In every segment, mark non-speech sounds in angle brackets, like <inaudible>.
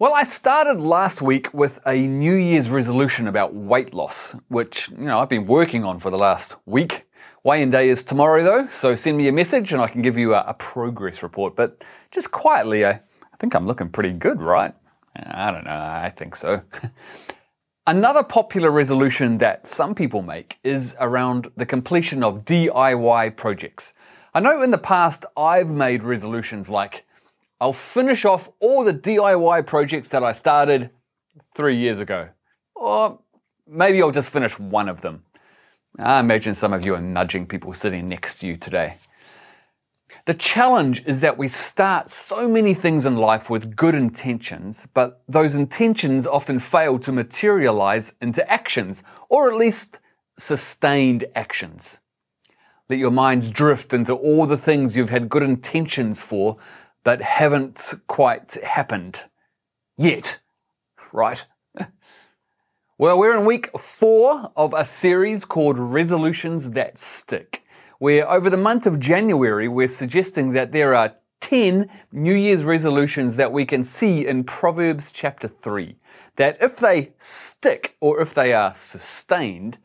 Well, I started last week with a New Year's resolution about weight loss, which, you know, I've been working on for the last week. Weigh-in day is tomorrow though, so send me a message and I can give you a, a progress report. But just quietly, I, I think I'm looking pretty good, right? I don't know, I think so. <laughs> Another popular resolution that some people make is around the completion of DIY projects. I know in the past I've made resolutions like, I'll finish off all the DIY projects that I started three years ago. Or maybe I'll just finish one of them. I imagine some of you are nudging people sitting next to you today. The challenge is that we start so many things in life with good intentions, but those intentions often fail to materialize into actions, or at least sustained actions. Let your minds drift into all the things you've had good intentions for, but haven't quite happened yet, right? <laughs> well, we're in week four of a series called Resolutions That Stick where over the month of January, we're suggesting that there are 10 New Year's resolutions that we can see in Proverbs chapter 3. That if they stick or if they are sustained,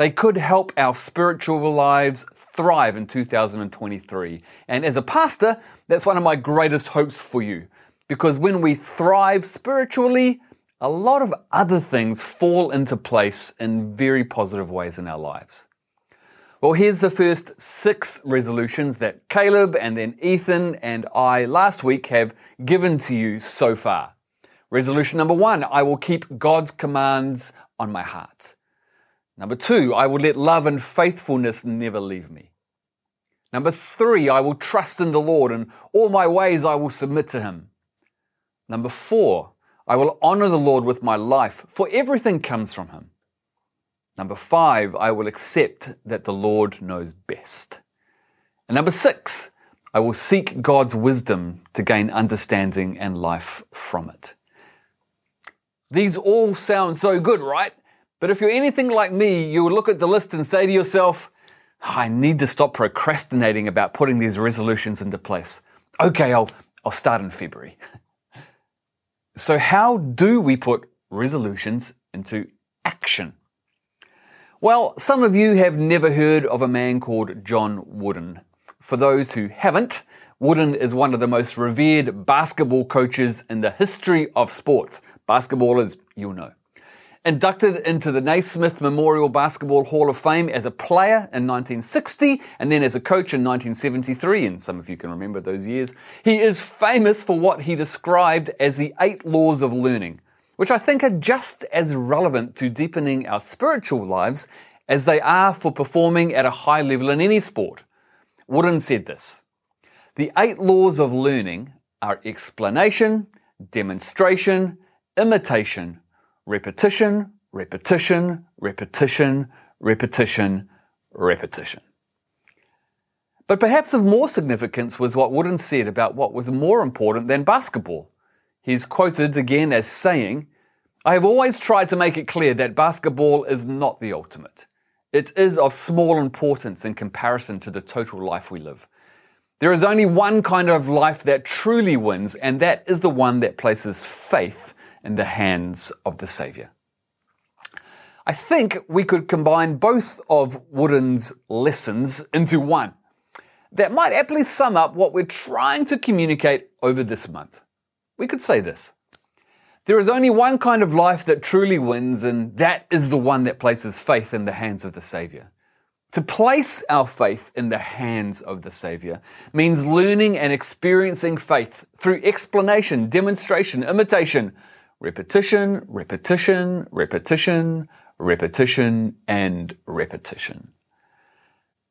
they could help our spiritual lives thrive in 2023. And as a pastor, that's one of my greatest hopes for you. Because when we thrive spiritually, a lot of other things fall into place in very positive ways in our lives. Well, here's the first six resolutions that Caleb and then Ethan and I last week have given to you so far. Resolution number one, I will keep God's commands on my heart. Number two, I will let love and faithfulness never leave me. Number three, I will trust in the Lord and all my ways I will submit to him. Number four, I will honor the Lord with my life, for everything comes from him. Number five, I will accept that the Lord knows best. And number six, I will seek God's wisdom to gain understanding and life from it. These all sound so good, right? But if you're anything like me, you will look at the list and say to yourself, I need to stop procrastinating about putting these resolutions into place. Okay, I'll, I'll start in February. <laughs> so, how do we put resolutions into action? Well, some of you have never heard of a man called John Wooden. For those who haven't, Wooden is one of the most revered basketball coaches in the history of sports. Basketballers, you'll know. Inducted into the Naismith Memorial Basketball Hall of Fame as a player in 1960 and then as a coach in 1973, and some of you can remember those years, he is famous for what he described as the eight laws of learning which I think are just as relevant to deepening our spiritual lives as they are for performing at a high level in any sport. Wooden said this The eight laws of learning are explanation, demonstration, imitation, repetition, repetition, repetition, repetition, repetition. But perhaps of more significance was what Wooden said about what was more important than basketball. He's quoted again as saying, I have always tried to make it clear that basketball is not the ultimate. It is of small importance in comparison to the total life we live. There is only one kind of life that truly wins, and that is the one that places faith in the hands of the Savior. I think we could combine both of Wooden's lessons into one that might aptly sum up what we're trying to communicate over this month. We could say this there is only one kind of life that truly wins, and that is the one that places faith in the hands of the Savior. To place our faith in the hands of the Savior means learning and experiencing faith through explanation, demonstration, imitation, repetition, repetition, repetition, repetition, and repetition.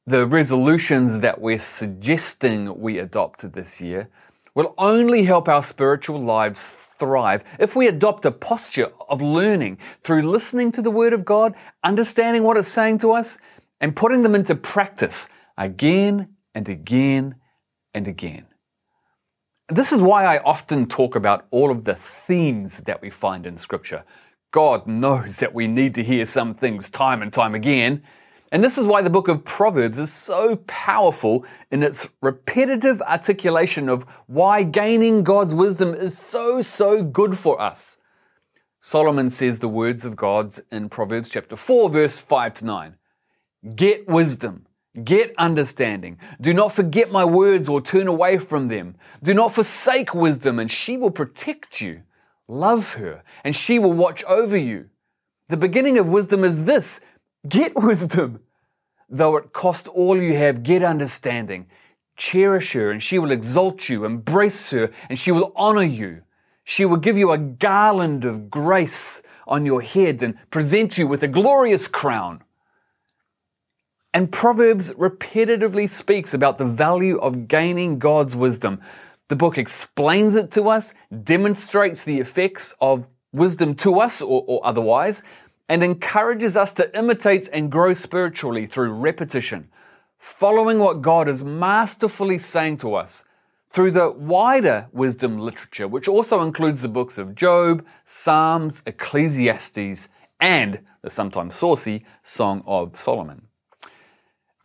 The resolutions that we're suggesting we adopt this year will only help our spiritual lives thrive if we adopt a posture of learning through listening to the Word of God, understanding what it's saying to us, and putting them into practice again and again and again. This is why I often talk about all of the themes that we find in Scripture. God knows that we need to hear some things time and time again. And this is why the book of Proverbs is so powerful in its repetitive articulation of why gaining God's wisdom is so, so good for us. Solomon says the words of God's in Proverbs chapter 4, verse 5 to 9. Get wisdom Get understanding. Do not forget my words or turn away from them. Do not forsake wisdom, and she will protect you. Love her, and she will watch over you. The beginning of wisdom is this get <laughs> wisdom. Though it cost all you have, get understanding. Cherish her, and she will exalt you. Embrace her, and she will honor you. She will give you a garland of grace on your head and present you with a glorious crown. And Proverbs repetitively speaks about the value of gaining God's wisdom. The book explains it to us, demonstrates the effects of wisdom to us or, or, otherwise, and encourages us to imitate and grow spiritually through repetition, following what God is masterfully saying to us through the wider wisdom literature, which also includes the books of Job, Psalms, Ecclesiastes, and the sometimes saucy Song of Solomon.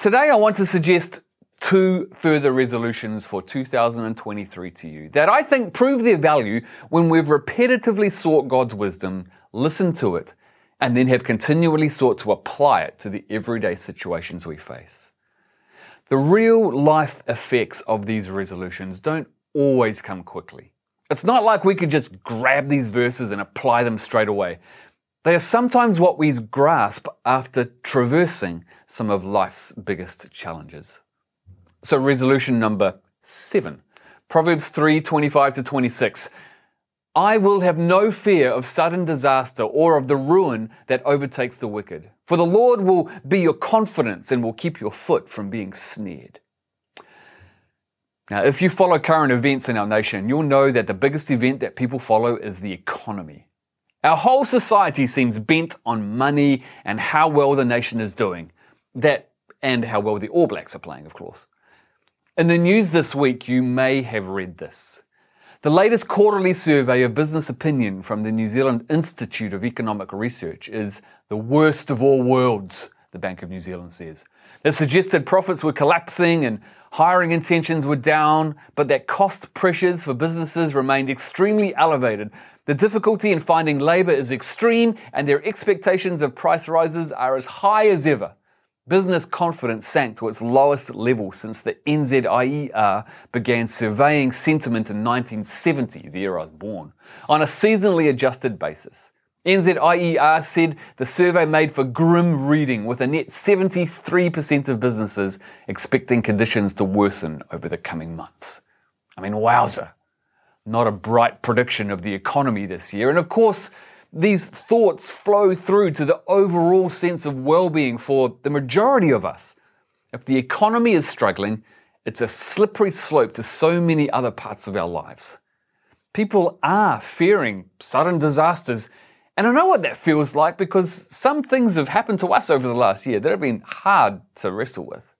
Today, I want to suggest two further resolutions for 2023 to you that I think prove their value when we've repetitively sought God's wisdom, listened to it, and then have continually sought to apply it to the everyday situations we face. The real life effects of these resolutions don't always come quickly. It's not like we could just grab these verses and apply them straight away. They are sometimes what we grasp after traversing some of life's biggest challenges. So, resolution number seven Proverbs 3:25 to 26. I will have no fear of sudden disaster or of the ruin that overtakes the wicked. For the Lord will be your confidence and will keep your foot from being snared. Now, if you follow current events in our nation, you'll know that the biggest event that people follow is the economy. Our whole society seems bent on money and how well the nation is doing. That and how well the All Blacks are playing, of course. In the news this week, you may have read this. The latest quarterly survey of business opinion from the New Zealand Institute of Economic Research is the worst of all worlds, the Bank of New Zealand says. It suggested profits were collapsing and hiring intentions were down, but that cost pressures for businesses remained extremely elevated, the difficulty in finding labour is extreme, and their expectations of price rises are as high as ever. Business confidence sank to its lowest level since the NZIER began surveying sentiment in 1970, the year I was born, on a seasonally adjusted basis. NZIER said the survey made for grim reading, with a net 73% of businesses expecting conditions to worsen over the coming months. I mean, wowzer not a bright prediction of the economy this year. And of course, these thoughts flow through to the overall sense of well being for the majority of us. If the economy is struggling, it's a slippery slope to so many other parts of our lives. People are fearing sudden disasters, and I know what that feels like because some things have happened to us over the last year that have been hard to wrestle with.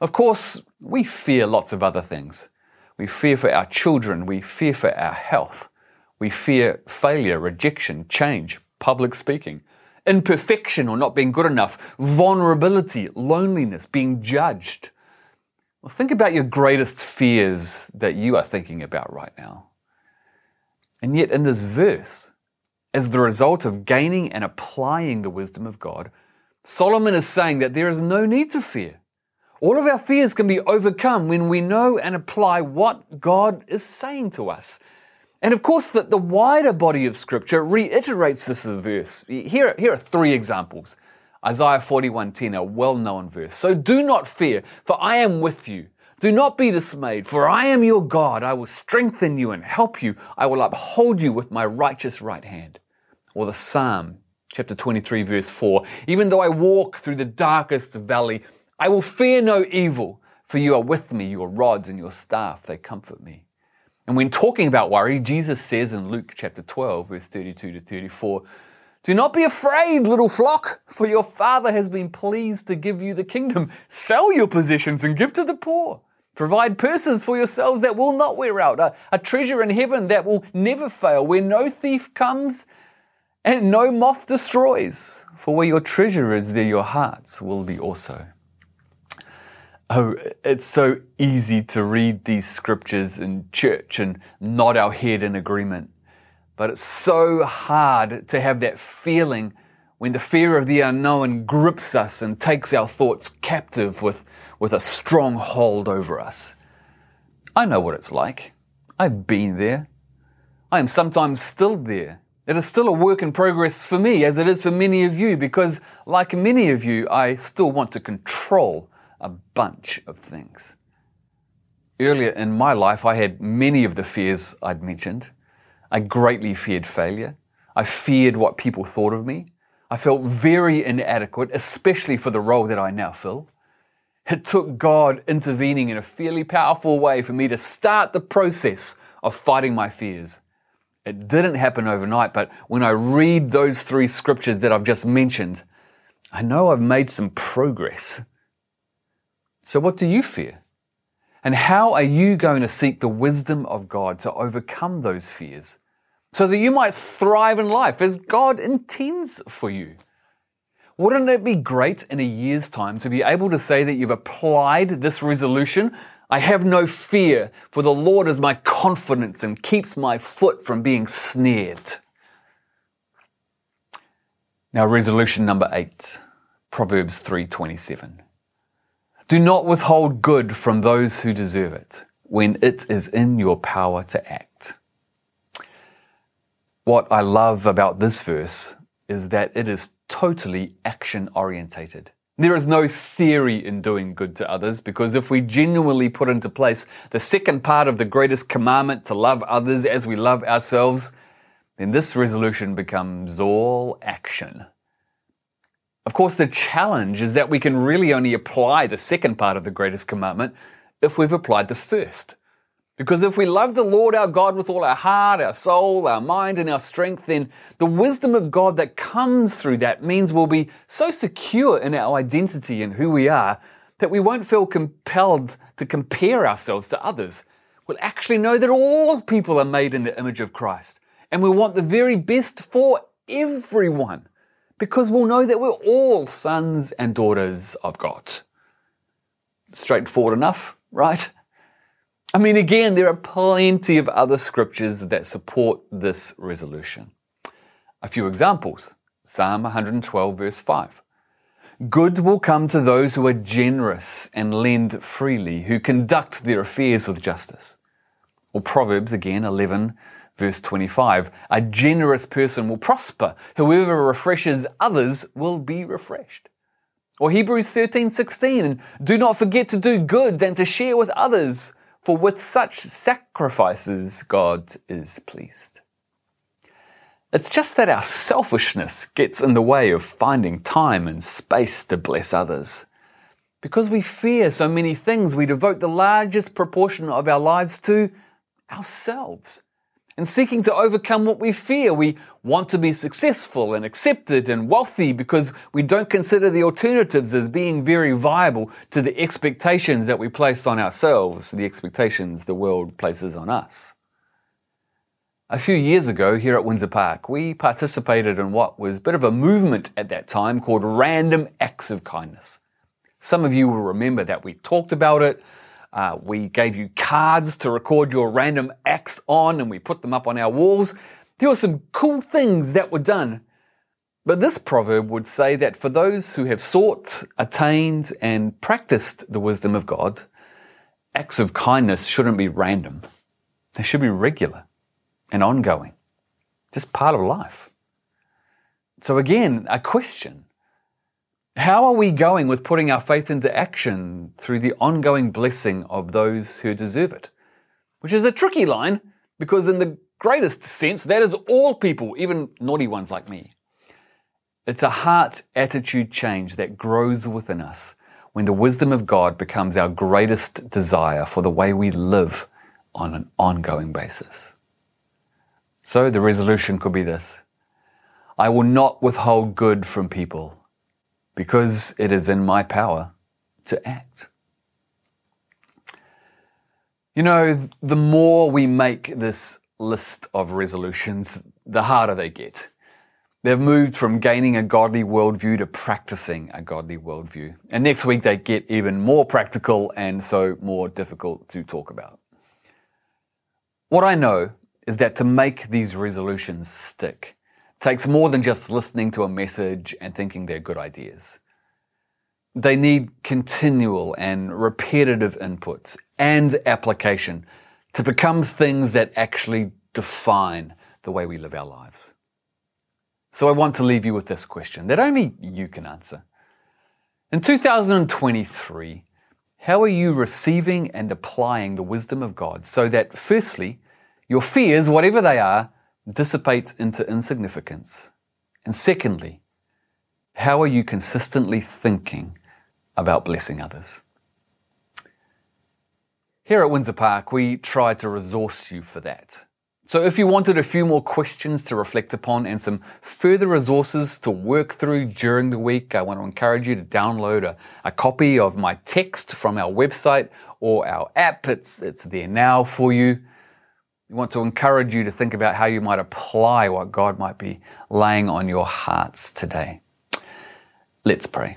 Of course, we fear lots of other things. We fear for our children. We fear for our health. We fear failure, rejection, change, public speaking, imperfection or not being good enough, vulnerability, loneliness, being judged. Well, think about your greatest fears that you are thinking about right now. And yet, in this verse, as the result of gaining and applying the wisdom of God, Solomon is saying that there is no need to fear. All of our fears can be overcome when we know and apply what God is saying to us. And of course, the, the wider body of Scripture reiterates this verse. Here, here are three examples. Isaiah 41:10, a well-known verse. So do not fear, for I am with you. Do not be dismayed, for I am your God. I will strengthen you and help you. I will uphold you with my righteous right hand. Or the Psalm, chapter 23, verse 4. Even though I walk through the darkest valley, I will fear no evil, for you are with me, your rods and your staff, they comfort me. And when talking about worry, Jesus says in Luke chapter 12, verse 32 to 34, Do not be afraid, little flock, for your Father has been pleased to give you the kingdom. Sell your possessions and give to the poor. Provide purses for yourselves that will not wear out, a, a treasure in heaven that will never fail, where no thief comes and no moth destroys. For where your treasure is, there your hearts will be also. Oh, it's so easy to read these scriptures in church and nod our head in agreement. But it's so hard to have that feeling when the fear of the unknown grips us and takes our thoughts captive with, with a strong hold over us. I know what it's like. I've been there. I am sometimes still there. It is still a work in progress for me, as it is for many of you, because like many of you, I still want to control a bunch of things. Earlier in my life, I had many of the fears I'd mentioned. I greatly feared failure. I feared what people thought of me. I felt very inadequate, especially for the role that I now fill. It took God intervening in a fairly powerful way for me to start the process of fighting my fears. It didn't happen overnight, but when I read those three scriptures that I've just mentioned, I know I've made some progress. So, what do you fear? And how are you going to seek the wisdom of God to overcome those fears so that you might thrive in life as God intends for you? Wouldn't it be great in a year's time to be able to say that you've applied this resolution? I have no fear, for the Lord is my confidence and keeps my foot from being snared. Now, resolution number eight, Proverbs 327. Do not withhold good from those who deserve it when it is in your power to act. What I love about this verse is that it is totally action orientated. There is no theory in doing good to others because if we genuinely put into place the second part of the greatest commandment to love others as we love ourselves, then this resolution becomes all action. Of course, the challenge is that we can really only apply the second part of the greatest commandment if we've applied the first. Because if we love the Lord our God with all our heart, our soul, our mind, and our strength, then the wisdom of God that comes through that means we'll be so secure in our identity and who we are that we won't feel compelled to compare ourselves to others. We'll actually know that all people are made in the image of Christ, and we want the very best for everyone because we'll know that we're all sons and daughters of God. Straightforward enough, right? I mean, again, there are plenty of other scriptures that support this resolution. A few examples Psalm 112, verse 5. Good will come to those who are generous and lend freely, who conduct their affairs with justice. Or Proverbs, again, 11, Verse 25 A generous person will prosper. Whoever refreshes others will be refreshed. Or Hebrews 13 16, do not forget to do good and to share with others, for with such sacrifices God is pleased. It's just that our selfishness gets in the way of finding time and space to bless others. Because we fear so many things, we devote the largest proportion of our lives to ourselves and seeking to overcome what we fear. We want to be successful and accepted and wealthy because we don't consider the alternatives as being very viable to the expectations that we place on ourselves, the expectations the world places on us. A few years ago here at Windsor Park, we participated in what was a bit of a movement at that time called Random Acts of Kindness. Some of you will remember that we talked about it. Uh, we gave you cards to record your random acts on and we put them up on our walls. There were some cool things that were done. But this proverb would say that for those who have sought, attained, and practiced the wisdom of God, acts of kindness shouldn't be random. They should be regular and ongoing, just part of life. So, again, a question how are we going with putting our faith into action through the ongoing blessing of those who deserve it? Which is a tricky line because, in the greatest sense, that is all people, even naughty ones like me. It's a heart attitude change that grows within us when the wisdom of God becomes our greatest desire for the way we live on an ongoing basis. So the resolution could be this I will not withhold good from people because it is in my power to act. You know, the more we make this list of resolutions, the harder they get. They've moved from gaining a godly worldview to practicing a godly worldview. And next week they get even more practical and so more difficult to talk about. What I know is that to make these resolutions stick takes more than just listening to a message and thinking they're good ideas. They need continual and repetitive inputs and application to become things that actually define the way we live our lives. So I want to leave you with this question that only you can answer. In 2023, how are you receiving and applying the wisdom of God so that, firstly, your fears, whatever they are, dissipate into insignificance? And secondly, how are you consistently thinking about blessing others? Here at Windsor Park, we try to resource you for that. So if you wanted a few more questions to reflect upon and some further resources to work through during the week, I want to encourage you to download a, a copy of my text from our website or our app. It's, it's there now for you. We want to encourage you to think about how you might apply what God might be laying on your hearts today. Let's pray.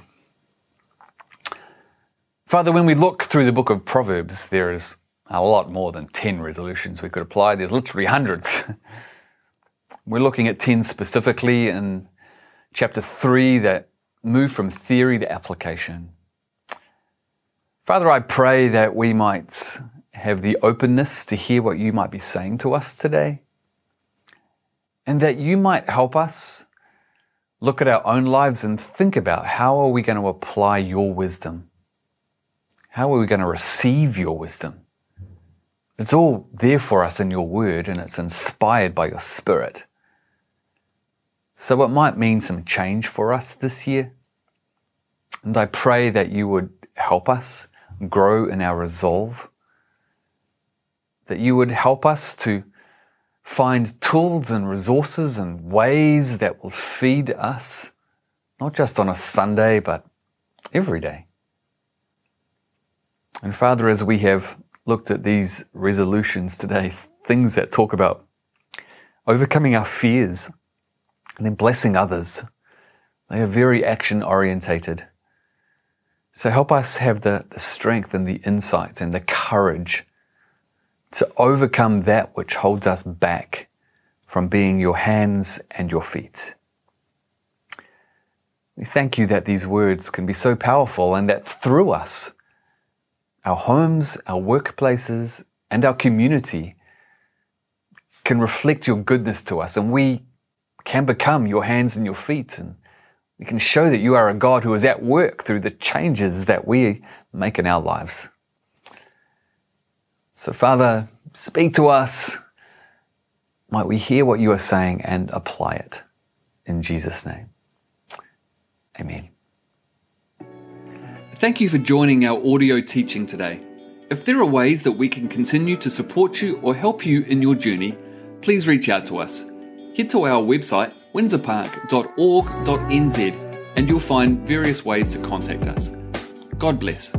Father, when we look through the book of Proverbs, there is a lot more than 10 resolutions we could apply. There's literally hundreds. <laughs> We're looking at 10 specifically in chapter 3 that move from theory to application. Father, I pray that we might have the openness to hear what you might be saying to us today, and that you might help us look at our own lives and think about how are we going to apply your wisdom? How are we going to receive your wisdom? It's all there for us in your word and it's inspired by your spirit. So it might mean some change for us this year. And I pray that you would help us grow in our resolve, that you would help us to find tools and resources and ways that will feed us, not just on a Sunday, but every day. And Father, as we have looked at these resolutions today, things that talk about overcoming our fears and then blessing others. They are very action orientated. So help us have the, the strength and the insights and the courage to overcome that which holds us back from being your hands and your feet. We thank you that these words can be so powerful and that through us, our homes, our workplaces, and our community can reflect your goodness to us, and we can become your hands and your feet, and we can show that you are a God who is at work through the changes that we make in our lives. So, Father, speak to us. Might we hear what you are saying and apply it in Jesus' name. Amen. Thank you for joining our audio teaching today. If there are ways that we can continue to support you or help you in your journey, please reach out to us. Head to our website, windsorpark.org.nz, and you'll find various ways to contact us. God bless.